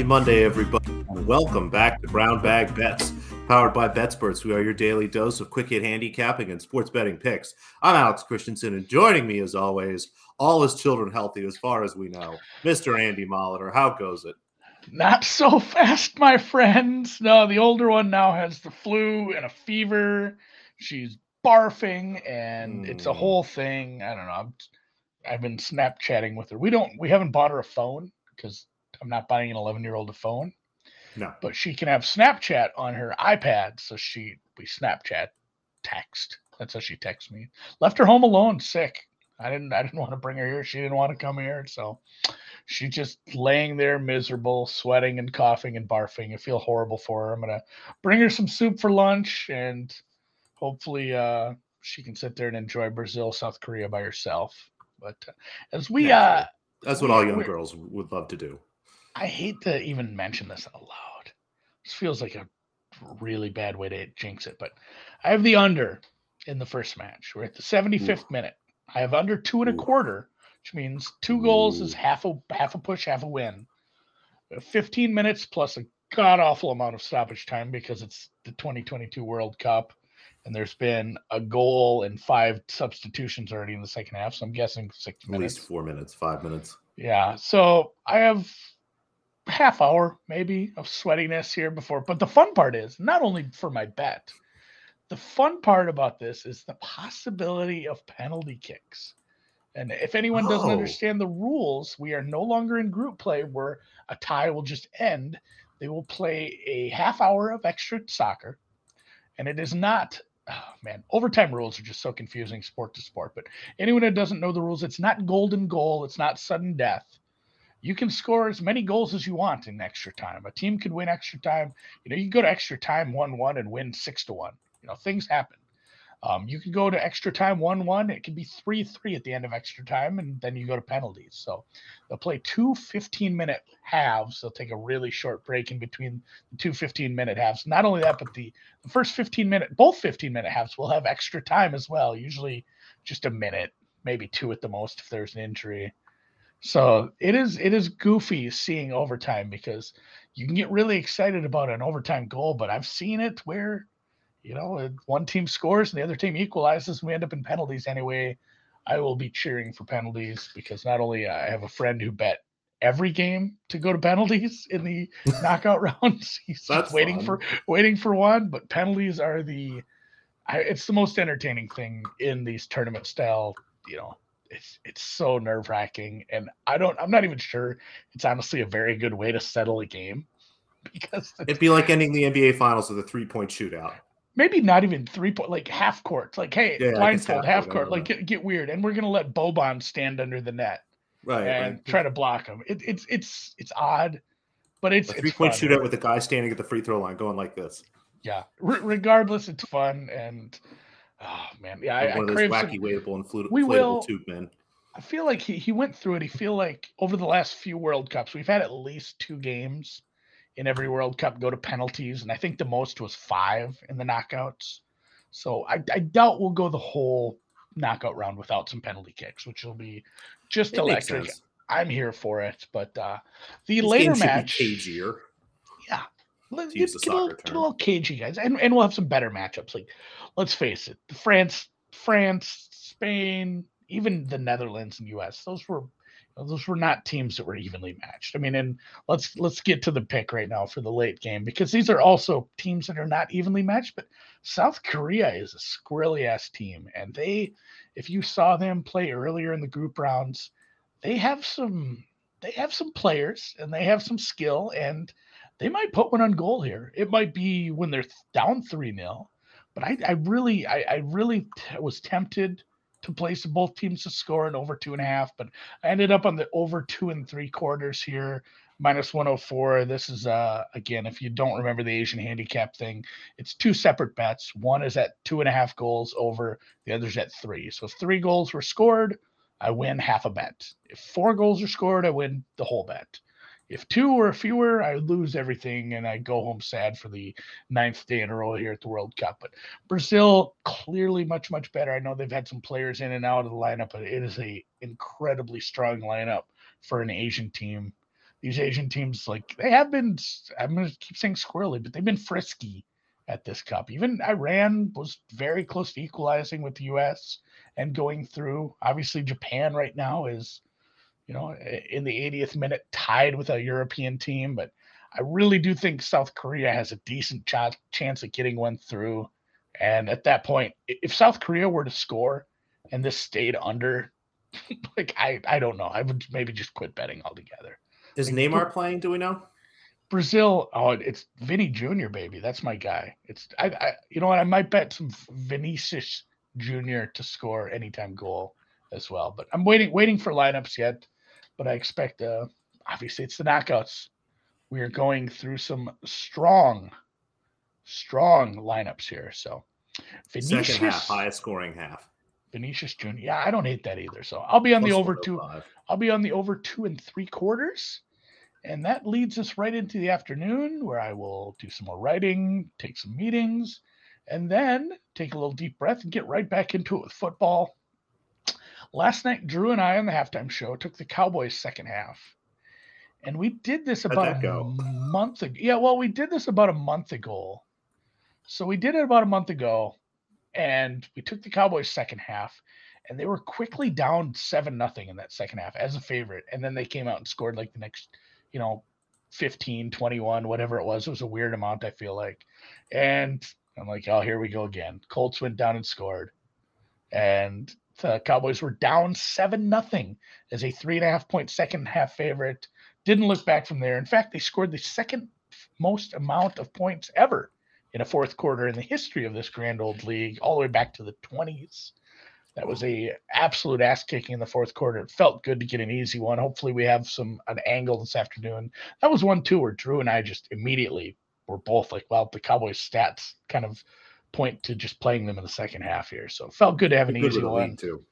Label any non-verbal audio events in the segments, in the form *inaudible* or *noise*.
Happy Monday, everybody. and Welcome back to Brown Bag Bets, powered by BetSperts. We are your daily dose of quick hit handicapping and sports betting picks. I'm Alex Christensen, and joining me, as always, all his children healthy as far as we know, Mr. Andy Molitor. How goes it? Not so fast, my friends. No, the older one now has the flu and a fever. She's barfing, and it's a Mm. whole thing. I don't know. I've been Snapchatting with her. We don't. We haven't bought her a phone because I'm not buying an 11 year old a phone. No. But she can have Snapchat on her iPad, so she we Snapchat text. That's how she texts me. Left her home alone, sick. I didn't. I didn't want to bring her here. She didn't want to come here, so she's just laying there miserable, sweating and coughing and barfing. I feel horrible for her. I'm gonna bring her some soup for lunch and hopefully uh, she can sit there and enjoy Brazil, South Korea by herself. But uh, as we, Yeah, uh, That's what all young girls would love to do. I hate to even mention this out loud. This feels like a really bad way to jinx it, but I have the under in the first match. We're at the 75th minute. I have under two and a quarter, which means two goals is half a half a push, half a win. Uh, 15 minutes plus a god awful amount of stoppage time because it's the 2022 World Cup, and there's been a goal and five substitutions already in the second half. So I'm guessing six At minutes. least four minutes, five minutes. Yeah. So I have half hour maybe of sweatiness here before. But the fun part is not only for my bet, the fun part about this is the possibility of penalty kicks. And if anyone doesn't Oh. understand the rules, we are no longer in group play where a tie will just end. They will play a half hour of extra soccer. And it is not, oh man, overtime rules are just so confusing sport to sport. But anyone that doesn't know the rules, it's not golden goal, it's not sudden death. You can score as many goals as you want in extra time. A team could win extra time. You know, you can go to extra time 1 1 and win 6 to 1. You know, things happen. Um, you can go to extra time 1 1. It can be 3 3 at the end of extra time, and then you go to penalties. So they'll play two 15 minute halves. They'll take a really short break in between the two 15 minute halves. Not only that, but the, the first 15 minute, both 15 minute halves will have extra time as well, usually just a minute, maybe two at the most if there's an injury. So it is it is goofy seeing overtime because you can get really excited about an overtime goal, but I've seen it where you know one team scores and the other team equalizes and we end up in penalties anyway. I will be cheering for penalties because not only I have a friend who bet every game to go to penalties in the *laughs* knockout rounds. *laughs* He's That's waiting fun. for waiting for one, but penalties are the I, it's the most entertaining thing in these tournament style, you know, it's it's so nerve wracking, and I don't. I'm not even sure it's honestly a very good way to settle a game *laughs* because it's It'd be like ending the NBA Finals with a three point shootout. maybe not even three point like half court. Like hey, Yeah, blindfold half half court, court. Like get, get weird, and we're gonna let Boban stand under the net Right. and right. try to block him. It, it's it's it's odd, but it's a it's three point fun. shootout with a guy standing at the free throw line going like this. Yeah, Re- regardless, it's fun and. Oh man, yeah, I, Like I of those wacky some, influ- We inflatable will- tube men. I feel like he, he went through it. He feel like over the last few World Cups, we've had at least two games in every World Cup go to penalties, and I think the most was five in the knockouts. So I, I doubt we'll go the whole knockout round without some penalty kicks, which will be just It electric. I'm here for it. But uh, the This later be match, cagier. Let- get, get a little, get a little cagey, guys, and and we'll have some better matchups. Like, let's face it, France, France, Spain, even the Netherlands and U.S. Those were those were not teams that were evenly matched. I mean, and let's let's get to the pick right now for the late game because these are also teams that are not evenly matched. But South Korea is a squirrely ass team, and they, if you saw them play earlier in the group rounds, they have some they have some players and they have some skill and they might put one on goal here. It might be when they're down 3 0. But I, I really, I, I really t- was tempted to place both teams to score in over two and a half, but I ended up on the over two and three quarters here, minus 104. This is, uh, again, if you don't remember the Asian handicap thing, it's two separate bets. One is at two and a half goals over, the other's at three. So if three goals were scored, I win half a bet. If four goals are scored, I win the whole bet. If two or fewer, I lose everything and I go home sad for the ninth day in a row here at the World Cup. But Brazil clearly much much better. I know they've had some players in and out of the lineup, but it is a incredibly strong lineup for an Asian team. these Asian teams, like they have been, I'm going to keep saying squirrely, but they've been frisky at this cup. Even Iran was very close to equalizing with the U.S. and going through. Obviously, Japan right now is, you know, in the 80th minute tied with a European team, but I really do think South Korea has a decent ch- chance of getting one through. And at that point, if South Korea were to score and this stayed under, *laughs* like I, I don't know, I would maybe just quit betting altogether. Is like, Neymar playing? Do we know? Brazil, oh, it's Vinny Jr. baby. That's my guy. It's I, I you know what? I might bet some Vinicius Jr. to score anytime goal as well. But I'm waiting waiting for lineups yet. But I expect uh obviously it's the knockouts. We are going through some strong, strong lineups here. So Vinicius, second half, highest scoring half. Vinicius Jr. Yeah, I don't hate that either. So I'll be on the over two. Five. I'll be on the over two and three quarters. And that leads us right into the afternoon where I will do some more writing, take some meetings, and then take a little deep breath and get right back into it with football. Last night, Drew and I on the halftime show took the Cowboys second half. And we did this about a month ago. Yeah, well, we did this about a month ago. So we did it about a month ago, and we took the Cowboys second half, and they were quickly down seven nothing in that second half as a favorite. And then they came out and scored like the next you know, 15, 21, whatever it was. It was a weird amount, I feel like. And I'm like, oh, here we go again. Colts went down and scored. And the Cowboys were down seven nothing as a three and a half point second half favorite. Didn't look back from there. In fact, they scored the second most amount of points ever in a fourth quarter in the history of this grand old league, all the way back to the 20s. That was a absolute ass kicking in the fourth quarter. It felt good to get an easy one. Hopefully, we have some an angle this afternoon. That was one too where Drew and I just immediately were both like, well, the Cowboys stats kind of point to just playing them in the second half here. So felt good to have an easy one too.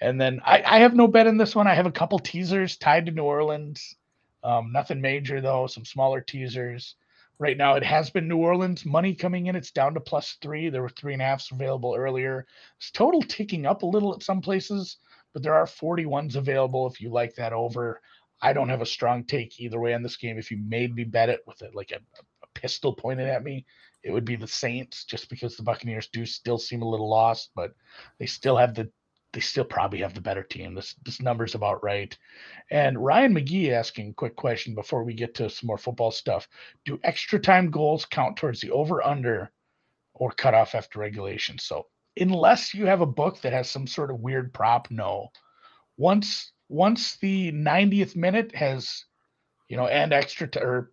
And then I, I, have no bet in this one. I have a couple teasers tied to New Orleans. Um, nothing major though. Some smaller teasers right now. It has been New Orleans money coming in. It's down to plus three. There were three and a halfs available earlier. It's total ticking up a little at some places, but there are 41s available if you like that over. I don't have a strong take either way on this game. If you made me bet it with it like a, a pistol pointed at me, it would be the Saints just because the Buccaneers do still seem a little lost, but they still have the they still probably have the better team. This this number's about right. And Ryan McGee asking a quick question before we get to some more football stuff. Do extra time goals count towards the over under or cut off after regulation? So unless you have a book that has some sort of weird prop, no. Once once the 90th minute has, you know, and extra t- or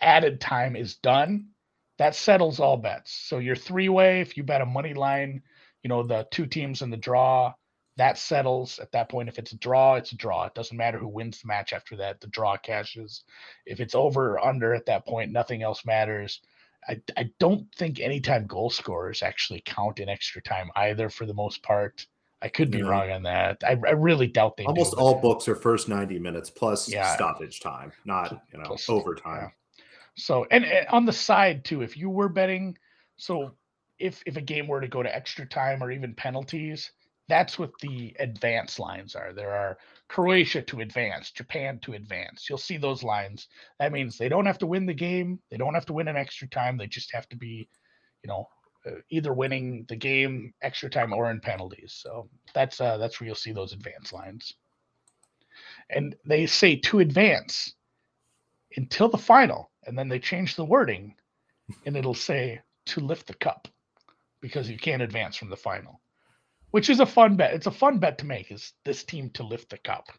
added time is done, that settles all bets. So your three way, if you bet a money line, you know, the two teams in the draw, that settles at that point. If it's a draw, it's a draw. It doesn't matter who wins the match after that. The draw cashes. If it's over or under at that point, nothing else matters. I, I don't think anytime goal scorers actually count in extra time either for the most part. I could be yeah. wrong on that. I, I really doubt they almost do, all books are first 90 minutes plus yeah, stoppage time, not you know plus, overtime. Yeah. So and, and on the side too, if you were betting, so if if a game were to go to extra time or even penalties, that's what the advance lines are. There are Croatia to advance, Japan to advance. You'll see those lines. That means they don't have to win the game. They don't have to win an extra time. They just have to be, you know, uh, either winning the game, extra time, or in penalties. So that's uh, that's where you'll see those advance lines. And they say to advance until the final, and then they change the wording, and it'll say to lift the cup because you can't advance from the final which is a fun bet. It's a fun bet to make. Is this team to lift the cup?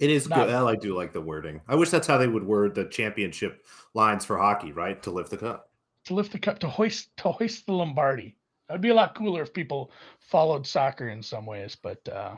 It is Not, good. I do like the wording. I wish that's how they would word the championship lines for hockey, right? To lift the cup. To lift the cup, to hoist, to hoist the Lombardi. That'd be a lot cooler if people followed soccer in some ways, but uh,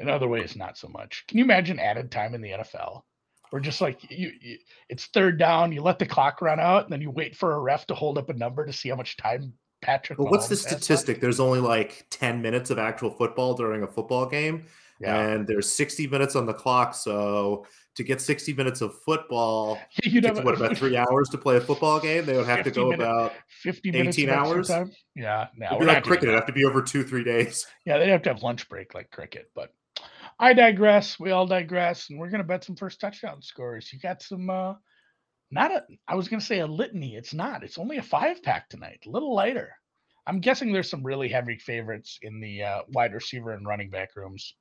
in other ways, not so much. Can you imagine added time in the NFL? Or just like you, you, it's third down, you let the clock run out, and then you wait for a ref to hold up a number to see how much time Patrick. Well, what's the statistic? There's only like 10 minutes of actual football during a football game, yeah. and there's 60 minutes on the clock. So to get 60 minutes of football, *laughs* you know what about three hours to play a football game? They would have to go minute, about 50 minutes 18 hours. Time? Yeah, no, It'd be like cricket. It'd have to be over two, three days. Yeah, they'd have to have lunch break like cricket, but I digress. We all digress, and we're gonna bet some first touchdown scores. You got some uh not a I was gonna say a litany. It's not. It's only a five pack tonight, a little lighter. I'm guessing there's some really heavy favorites in the uh, wide receiver and running back rooms.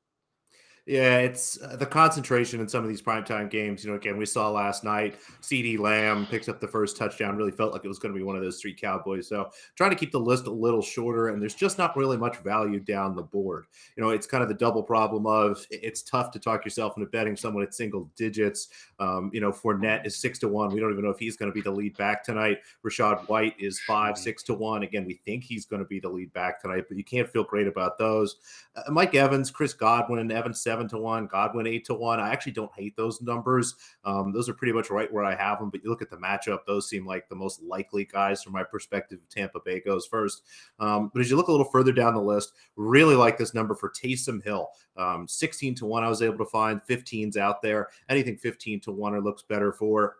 Yeah, it's uh, the concentration in some of these primetime games. You know, again, we saw last night CeeDee Lamb picks up the first touchdown, really felt like it was going to be one of those three Cowboys. So trying to keep the list a little shorter, and there's just not really much value down the board. You know, it's kind of the double problem of it's tough to talk yourself into betting someone at single digits. Um, you know, Fournette is six to one. We don't even know if he's going to be the lead back tonight. Rachaad White is five, six to one. Again, we think he's going to be the lead back tonight, but you can't feel great about those. Uh, Mike Evans, Chris Godwin, and Evan seven seven to one, Godwin eight to one. I actually don't hate those numbers. Um, those are pretty much right where I have them. But you look at the matchup; those seem like the most likely guys from my perspective. Tampa Bay goes first. Um, but as you look a little further down the list, really like this number for Taysom Hill. Um, 16 to 1, I was able to find 15's out there. Anything 15 to 1 or looks better for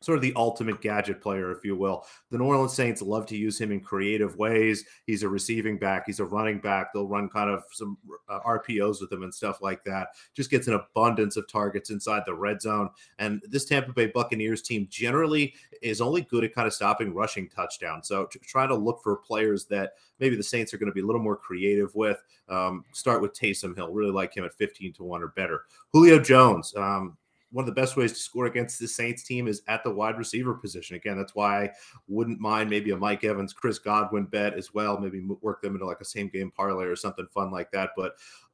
sort of the ultimate gadget player, if you will. The New Orleans Saints love to use him in creative ways. He's a receiving back, he's a running back. They'll run kind of some uh, RPOs with him and stuff like that. Just gets an abundance of targets inside the red zone. And this Tampa Bay Buccaneers team generally is only good at kind of stopping rushing touchdowns. So try to look for players that maybe the Saints are going to be a little more creative with. Um, start with Taysom Hill. Really like him at 15 to 1 or better. Julio Jones. Um, one of the best ways to score against the Saints team is at the wide receiver position. Again, that's why I wouldn't mind maybe a Mike Evans, Chris Godwin bet as well. Maybe work them into like a same game parlay or something fun like that. But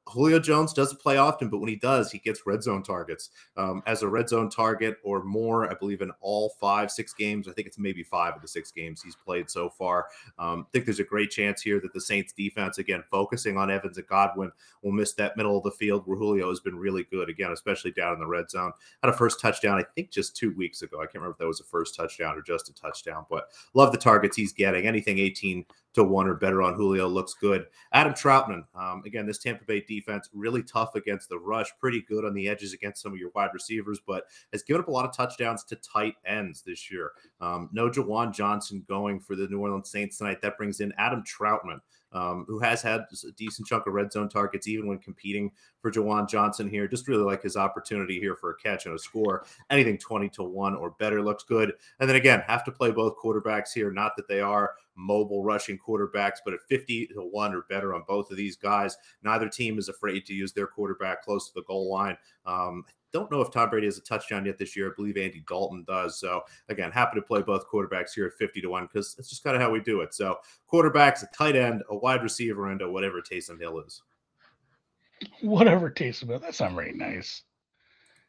Julio Jones doesn't play often, but when he does, he gets red zone targets. Um, as a red zone target or more, I believe in all five, six games. I think it's maybe five of the six games he's played so far. Um, I think there's a great chance here that the Saints defense, again, focusing on Evans and Godwin, will miss that middle of the field where Julio has been really good, again, especially down in the red zone. Had a first touchdown, I think just two weeks ago. I can't remember if that was a first touchdown or just a touchdown, but love the targets he's getting. Anything 18 to one or better on Julio looks good. Adam Trautman, um, again, this Tampa Bay defense really tough against the rush, pretty good on the edges against some of your wide receivers, but has given up a lot of touchdowns to tight ends this year. Um, no Juwan Johnson going for the New Orleans Saints tonight. That brings in Adam Trautman um, who has had a decent chunk of red zone targets, even when competing for Juwan Johnson here. Just really like his opportunity here for a catch and a score. Anything 20 to 1 or better looks good. And then again, have to play both quarterbacks here. Not that they are mobile rushing quarterbacks, but at 50 to 1 or better on both of these guys, neither team is afraid to use their quarterback close to the goal line. Um, don't know if Tom Brady has a touchdown yet this year. I believe Andy Dalton does. So again, happy to play both quarterbacks here at 50 to 1 because it's just kind of how we do it. So quarterbacks, a tight end, a wide receiver, and a whatever Taysom Hill is. Whatever Taysom Hill. That sounds very nice.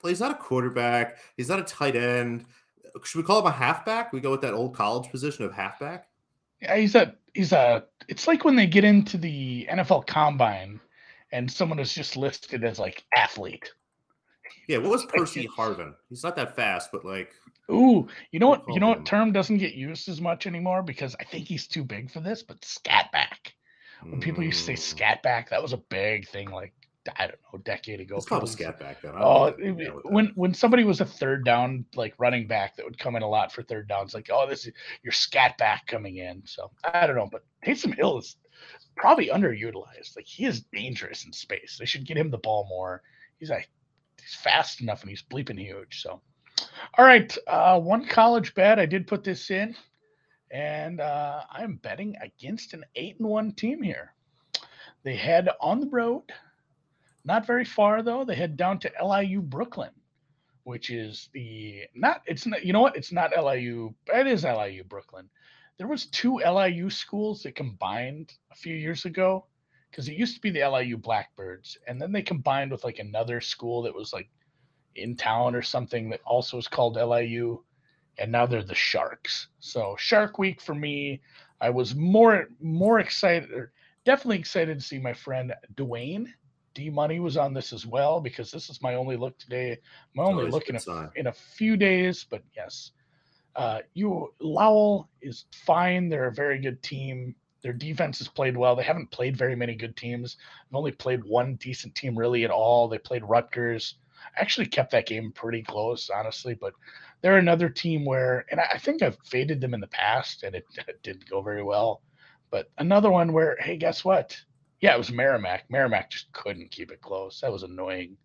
Well, he's not a quarterback. He's not a tight end. Should we call him a halfback? We go with that old college position of halfback. Yeah, he's a he's a. It's like when they get into the NFL Combine, and someone is just listed as like athlete. Yeah, what was Percy Harvin? He's not that fast, but like Ooh, you know what? You know what term doesn't get used as much anymore because I think he's too big for this, but scatback. When people used to say mm. scatback, that was a big thing like I don't know, a decade ago. It's called a scat back then. Oh, when when somebody was a third down like running back that would come in a lot for third downs, like oh, this is your scat back coming in. So I don't know, but Taysom Hill is probably underutilized. Like he is dangerous in space. They should get him the ball more. He's like he's fast enough and he's bleeping huge. So, all right, uh, one college bet. I did put this in, and uh, I'm betting against an eight and one team here. They head on the road, not very far though. They head down to LIU Brooklyn, which is the not. It's not. You know what? It's not LIU. It is LIU Brooklyn. There was two LIU schools that combined a few years ago because it used to be the LIU Blackbirds, and then they combined with like another school that was like in town or something that also was called LIU, and now they're the Sharks. So Shark Week for me, I was more more excited, or definitely excited to see my friend Dwayne D Money was on this as well because this is my only look today. My only Always look in a, in a few days, but yes. Uh, you Lowell is fine. They're a very good team. Their defense has played well. They haven't played very many good teams. They've only played one decent team really at all. They played Rutgers. Actually kept that game pretty close, honestly. But they're another team where, and I think I've faded them in the past, and it, *laughs* it didn't go very well. But another one where, hey, guess what? Yeah, it was Merrimack. Merrimack just couldn't keep it close. That was annoying.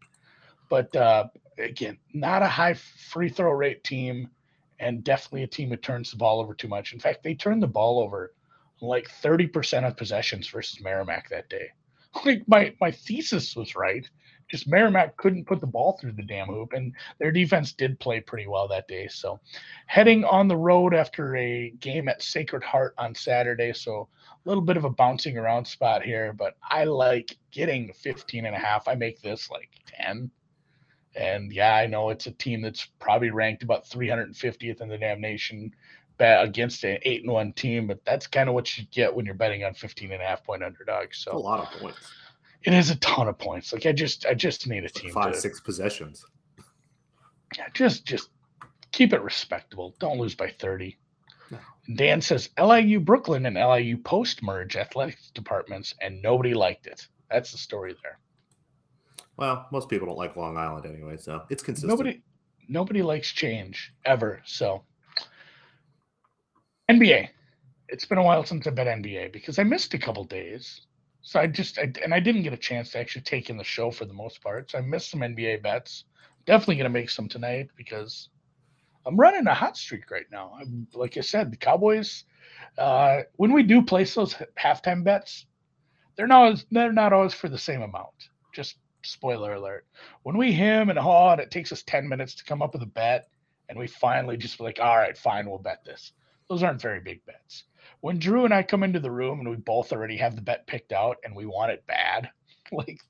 But uh, again, not a high free throw rate team, and definitely a team that turns the ball over too much. In fact, they turned the ball over like 30% of possessions versus Merrimack that day. *laughs* Like my my thesis was right. Just Merrimack couldn't put the ball through the damn hoop, and their defense did play pretty well that day. So, heading on the road after a game at Sacred Heart on Saturday. So, a little bit of a bouncing around spot here, but I like getting 15 and a half. I make this like 10. And yeah, I know it's a team that's probably ranked about 350th in the damn nation bet against an eight and one team, but that's kind of what you get when you're betting on 15 and a half point underdogs. So a lot of points. It is a ton of points. Like I just, I just need a Like team five, to, six possessions. yeah, just, just keep it respectable. Don't lose by 30. No. Dan says LIU Brooklyn and LIU post merge athletics departments, and nobody liked it. That's the story there. Well, most people don't like Long Island anyway, so it's consistent. Nobody, nobody likes change ever. So NBA. It's been a while since I bet NBA because I missed a couple days. So I just I, and I didn't get a chance to actually take in the show for the most part. So I missed some NBA bets. Definitely gonna make some tonight because I'm running a hot streak right now. I'm like I said, the Cowboys. Uh, when we do place those halftime bets, they're not they're not always for the same amount. Just spoiler alert. When we him and haw, and it takes us ten minutes to come up with a bet, and we finally just like, all right, fine, we'll bet this. Those aren't very big bets. When Drew and I come into the room and we both already have the bet picked out and we want it bad, *laughs* like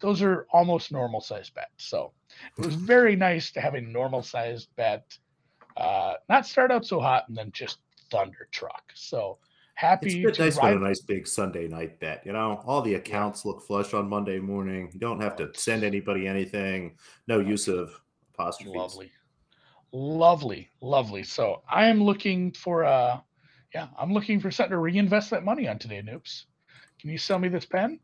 those are almost normal sized bets. So it was very nice to have a normal sized bet, uh, not start out so hot and then just thunder truck. So happy It's nice ride- a nice big Sunday night bet. You know, all the accounts look flush on Monday morning. You don't have to send anybody anything. No use of apostrophes. Lovely. Lovely, lovely. So I am looking for uh yeah, I'm looking for something to reinvest that money on today, Noops. Can you sell me this pen?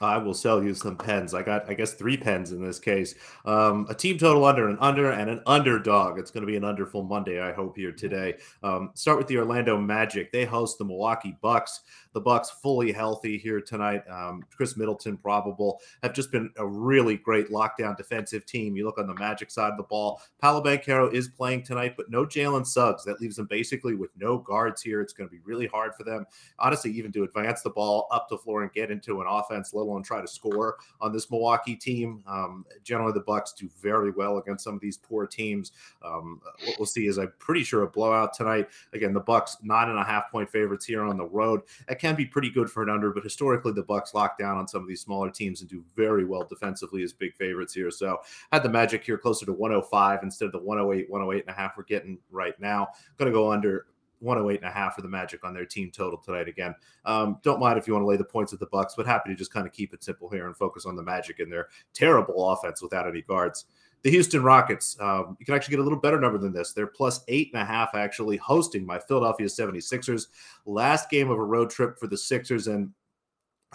I will sell you some pens. I got, I guess, three pens in this case. Um, a team total under, an under, and an underdog. It's going to be an underful Monday, I hope, here today. Um, start with the Orlando Magic. They host the Milwaukee Bucks. The Bucks fully healthy here tonight. Um, Khris Middleton probable have just been a really great lockdown defensive team. You look on the Magic side of the ball. Paolo Banchero is playing tonight, but no Jalen Suggs. That leaves them basically with no guards here. It's going to be really hard for them, honestly, even to advance the ball up the floor and get into an offense, alone try to score on this Milwaukee team. Um, generally, the Bucks do very well against some of these poor teams. Um, what we'll see is I'm pretty sure a blowout tonight. Again, the Bucks nine and a half point favorites here on the road. That can be pretty good for an under, but historically the Bucks lock down on some of these smaller teams and do very well defensively as big favorites here. So had the Magic here closer to 105 instead of the 108, 108 and a half we're getting right now. Going to go under 108 and a half for the Magic on their team total tonight again. Um, don't mind if you want to lay the points at the Bucks, but happy to just kind of keep it simple here and focus on the Magic and their terrible offense without any guards. The Houston Rockets, um, you can actually get a little better number than this. They're plus eight and a half, actually, hosting my Philadelphia 76ers. Last game of a road trip for the Sixers. And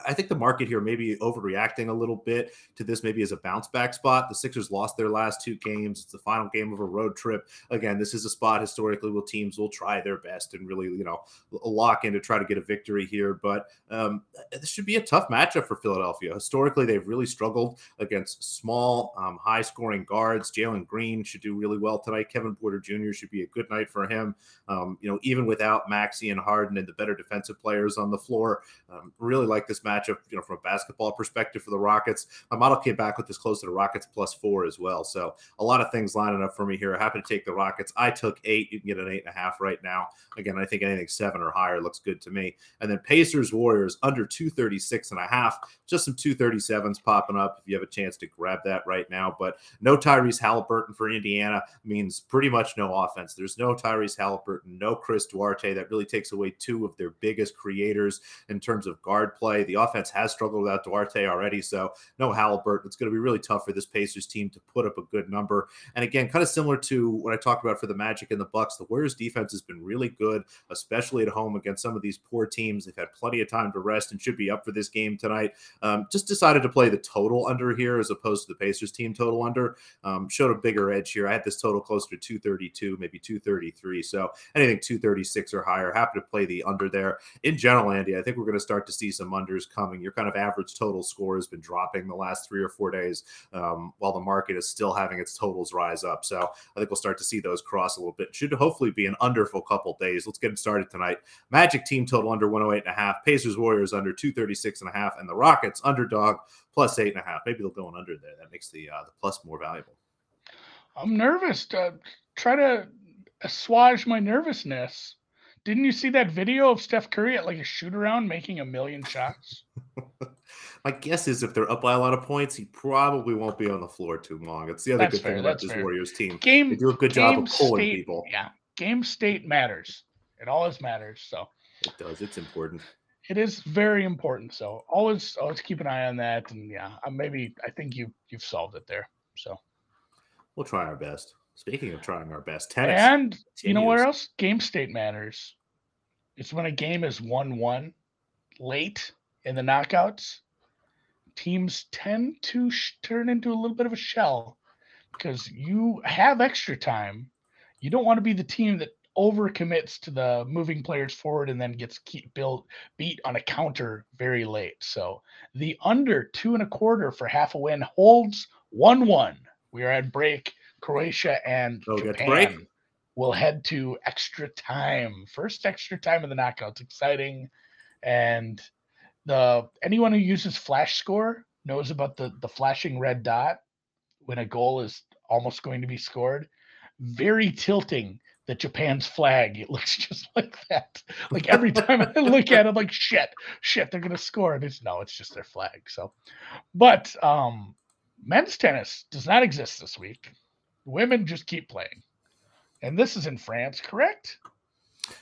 I think the market here may be overreacting a little bit to this, maybe as a bounce back spot. The Sixers lost their last two games. It's the final game of a road trip. Again, this is a spot historically where teams will try their best and really, you know, lock in to try to get a victory here. But um, this should be a tough matchup for Philadelphia. Historically, they've really struggled against small, um, high scoring guards. Jalen Green should do really well tonight. Kevin Porter Jr. should be a good night for him. Um, you know, even without Maxey and Harden and the better defensive players on the floor, um, really like this matchup, you know, from a basketball perspective for the Rockets. My model came back with this close to the Rockets plus four as well. So a lot of things lining up for me here. Happy to take the Rockets. I took eight. You can get an eight and a half right now. Again, I think anything seven or higher looks good to me. And then Pacers Warriors under 236 and a half. Just some 237s popping up if you have a chance to grab that right now. But no Tyrese Halliburton for Indiana means pretty much no offense. There's no Tyrese Halliburton, no Chris Duarte. That really takes away two of their biggest creators in terms of guard play. The offense has struggled without Duarte already, so no Halliburton. It's going to be really tough for this Pacers team to put up a good number. And again, kind of similar to what I talked about for the Magic and the Bucks, the Warriors defense has been really good, especially at home against some of these poor teams. They've had plenty of time to rest and should be up for this game tonight. Um, just decided to play the total under here as opposed to the Pacers team total under. Um, showed a bigger edge here. I had this total closer to 232, maybe 233. So anything 236 or higher, happy to play the under there. In general, Andy, I think we're going to start to see some unders Coming. Your kind of average total score has been dropping the last three or four days, um, while the market is still having its totals rise up. So I think we'll start to see those cross a little bit. Should hopefully be an under for a couple days. Let's get it started tonight. Magic team total under 108 and a half. Pacers Warriors under 236 and a half, and the Rockets underdog plus eight and a half. Maybe they'll go on under there. That makes the uh, the plus more valuable. I'm nervous to try to assuage my nervousness. Didn't you see that video of Steph Curry at like a shoot around making a million shots? *laughs* My guess is if they're up by a lot of points, he probably won't be on the floor too long. It's the other That's good fair, thing about this fair. Warriors team. Game They do a good job of pulling state- people. Yeah, game state matters. It always matters. So It does. It's important. it is very important. So always always keep an eye on that. And yeah, maybe I think you you've solved it there. So We'll try our best. Speaking of trying our best, tennis. and you know where else game state matters? It's when a game is one one late in the knockouts. Teams tend to sh- turn into a little bit of a shell because you have extra time. You don't want to be the team that overcommits to the moving players forward and then gets keep built beat on a counter very late. So the under two and a quarter for half a win holds one one. We are at break. Croatia and So get to Japan will head to extra time. First extra time of the knockouts. Exciting. And the anyone who uses flash score knows about the the flashing red dot when a goal is almost going to be scored. Very tilting that Japan's flag. It *laughs* looks just like that. Like every time I look at it, I'm like shit, shit, they're gonna score. And it's no, it's just their flag. So but um men's tennis does not exist this week. Women just keep playing. And this is in France, correct?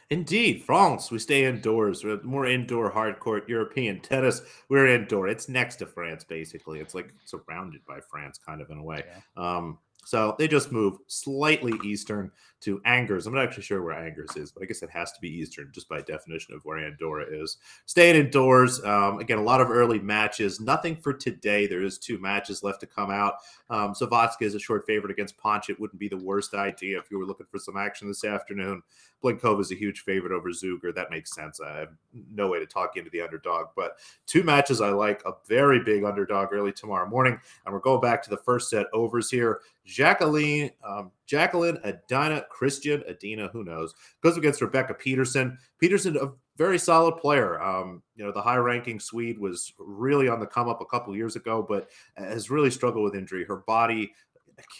Indeed, France. We stay indoors. We're more indoor, hardcourt European tennis. We're indoor. It's next to France, basically. It's like surrounded by France, kind of in a way. Um, so they just move slightly eastern to Angers. I'm not actually sure where Angers is, but I guess it has to be eastern just by definition of where Andorra is. Staying indoors. Um, again, a lot of early matches. Nothing for today. There is two matches left to come out. Um, Zavatska is a short favorite against Ponch. It wouldn't be the worst idea if you were looking for some action this afternoon. Blinkova is a huge favorite over Zuger. That makes sense. I have no way to talk into the underdog, but two matches I like. A very big underdog early tomorrow morning, and we're going back to the first set overs here. Jaqueline, um, Jaqueline Adina, Cristian Adina, who knows, goes against Rebecca Peterson. Peterson, a very solid player. Um, you know, the high-ranking Swede was really on the come up a couple years ago, but has really struggled with injury. Her body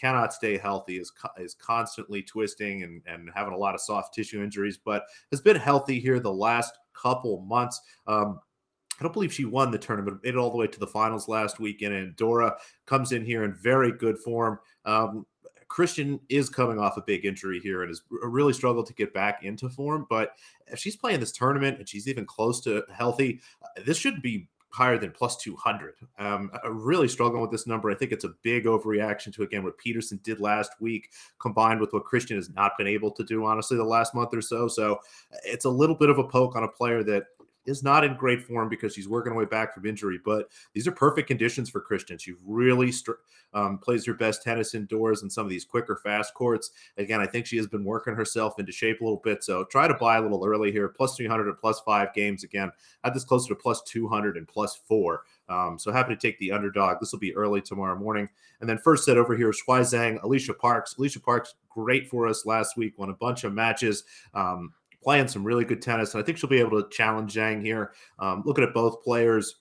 cannot stay healthy is is constantly twisting and and having a lot of soft tissue injuries but has been healthy here the last couple months um I don't believe she won the tournament, made it all the way to the finals last week. And Andorra comes in here in very good form. Um, Cristian is coming off a big injury here and has really struggled to get back into form. But if she's playing this tournament and she's even close to healthy, uh, this should be higher than plus 200. Um, really struggling with this number. I think it's a big overreaction to, again, what Peterson did last week, combined with what Cristian has not been able to do, honestly, the last month or so. So it's a little bit of a poke on a player that is not in great form because she's working her way back from injury. But these are perfect conditions for Cristian. She really um, plays her best tennis indoors in some of these quicker, fast courts. Again, I think she has been working herself into shape a little bit. So try to buy a little early here. Plus 300 and plus five games. Again, had this closer to plus 200 and plus four. Um, so happy to take the underdog. This will be early tomorrow morning. And then first set over here, Shuai Zhang, Alicia Parks. Alicia Parks, great for us last week, won a bunch of matches. Um, playing some really good tennis. And I think she'll be able to challenge Zhang here. Um, looking at both players,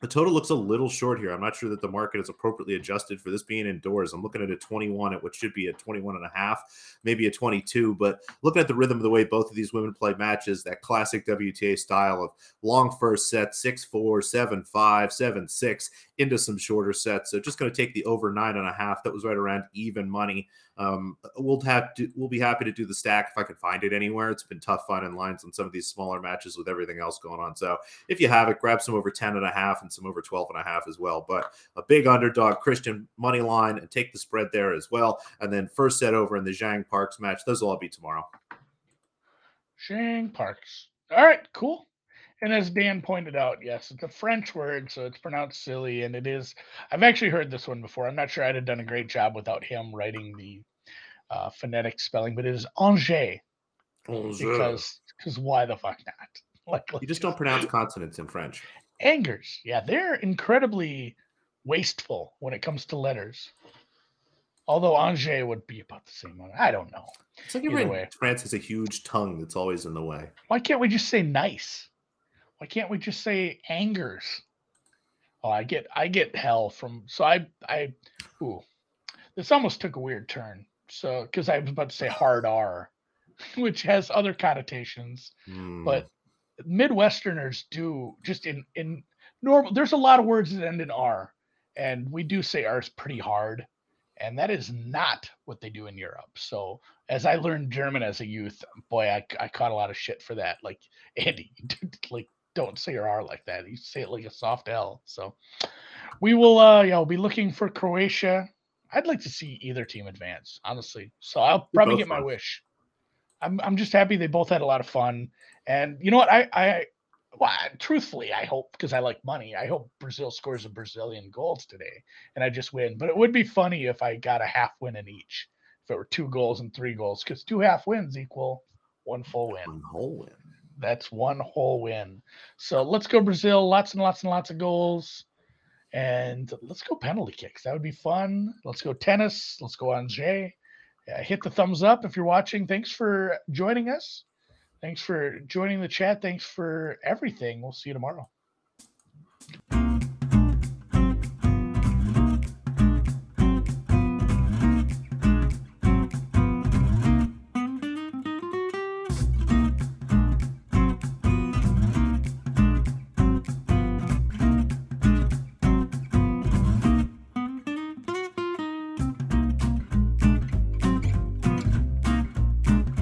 the total looks a little short here. I'm not sure that the market is appropriately adjusted for this being indoors. I'm looking at a 21 at what should be a 21 and a half, maybe a 22. But looking at the rhythm of the way both of these women play matches, that classic WTA style of long first set, 6 4, 7 5, 7 6, into some shorter sets. So just going to take the over nine and a half. That was right around even money. Um, we'll have to, we'll be happy to do the stack if I can find it anywhere. It's been tough finding lines on some of these smaller matches with everything else going on. So if you have it, grab some over 10 and a half and some over 12 and a half as well. But a big underdog Cristian money line and take the spread there as well. And then first set over in the Zhang Parks match. Those will all be tomorrow. Shang Parks. All right, cool. And as Dan pointed out, yes, it's a French word, so it's pronounced silly, and it is. I've actually heard this one before. I'm not sure I'd have done a great job without him writing the uh, phonetic spelling, but it is Angers because because why the fuck not? *laughs* Like, You just don't pronounce consonants in French. Angers. Yeah, they're incredibly wasteful when it comes to letters. Although Angers would be about the same amount. I don't know. It's like every France has a huge tongue that's always in the way. Why can't we just say nice? Why can't we just say angers? Oh, I get I get hell from so I I ooh. This almost took a weird turn. So because I was about to say hard R, *laughs* which has other connotations. Mm. But Midwesterners do just in in normal there's a lot of words that end in R. And we do say R is pretty hard. And that is not what they do in Europe. So as I learned German as a youth, boy, I, I caught a lot of shit for that. Like *laughs* Andy, *laughs* like don't say your R like that. You say it like a soft L. So we will uh yeah, we'll be looking for Croatia. I'd like to see either team advance, honestly. So I'll probably get my wish. I'm I'm just happy they both had a lot of fun. And you know what? I I well, truthfully, I hope because I like money. I hope Brazil scores a Brazilian goals today, and I just win. But it would be funny if I got a half win in each. If it were two goals and three goals, because two half wins equal one full win. One whole win. That's one whole win. So let's go Brazil. Lots and lots and lots of goals. And let's go penalty kicks. That would be fun. Let's go tennis. Let's go Angers. Uh, hit the thumbs up if you're watching. Thanks for joining us. Thanks for joining the chat. Thanks for everything. We'll see you tomorrow.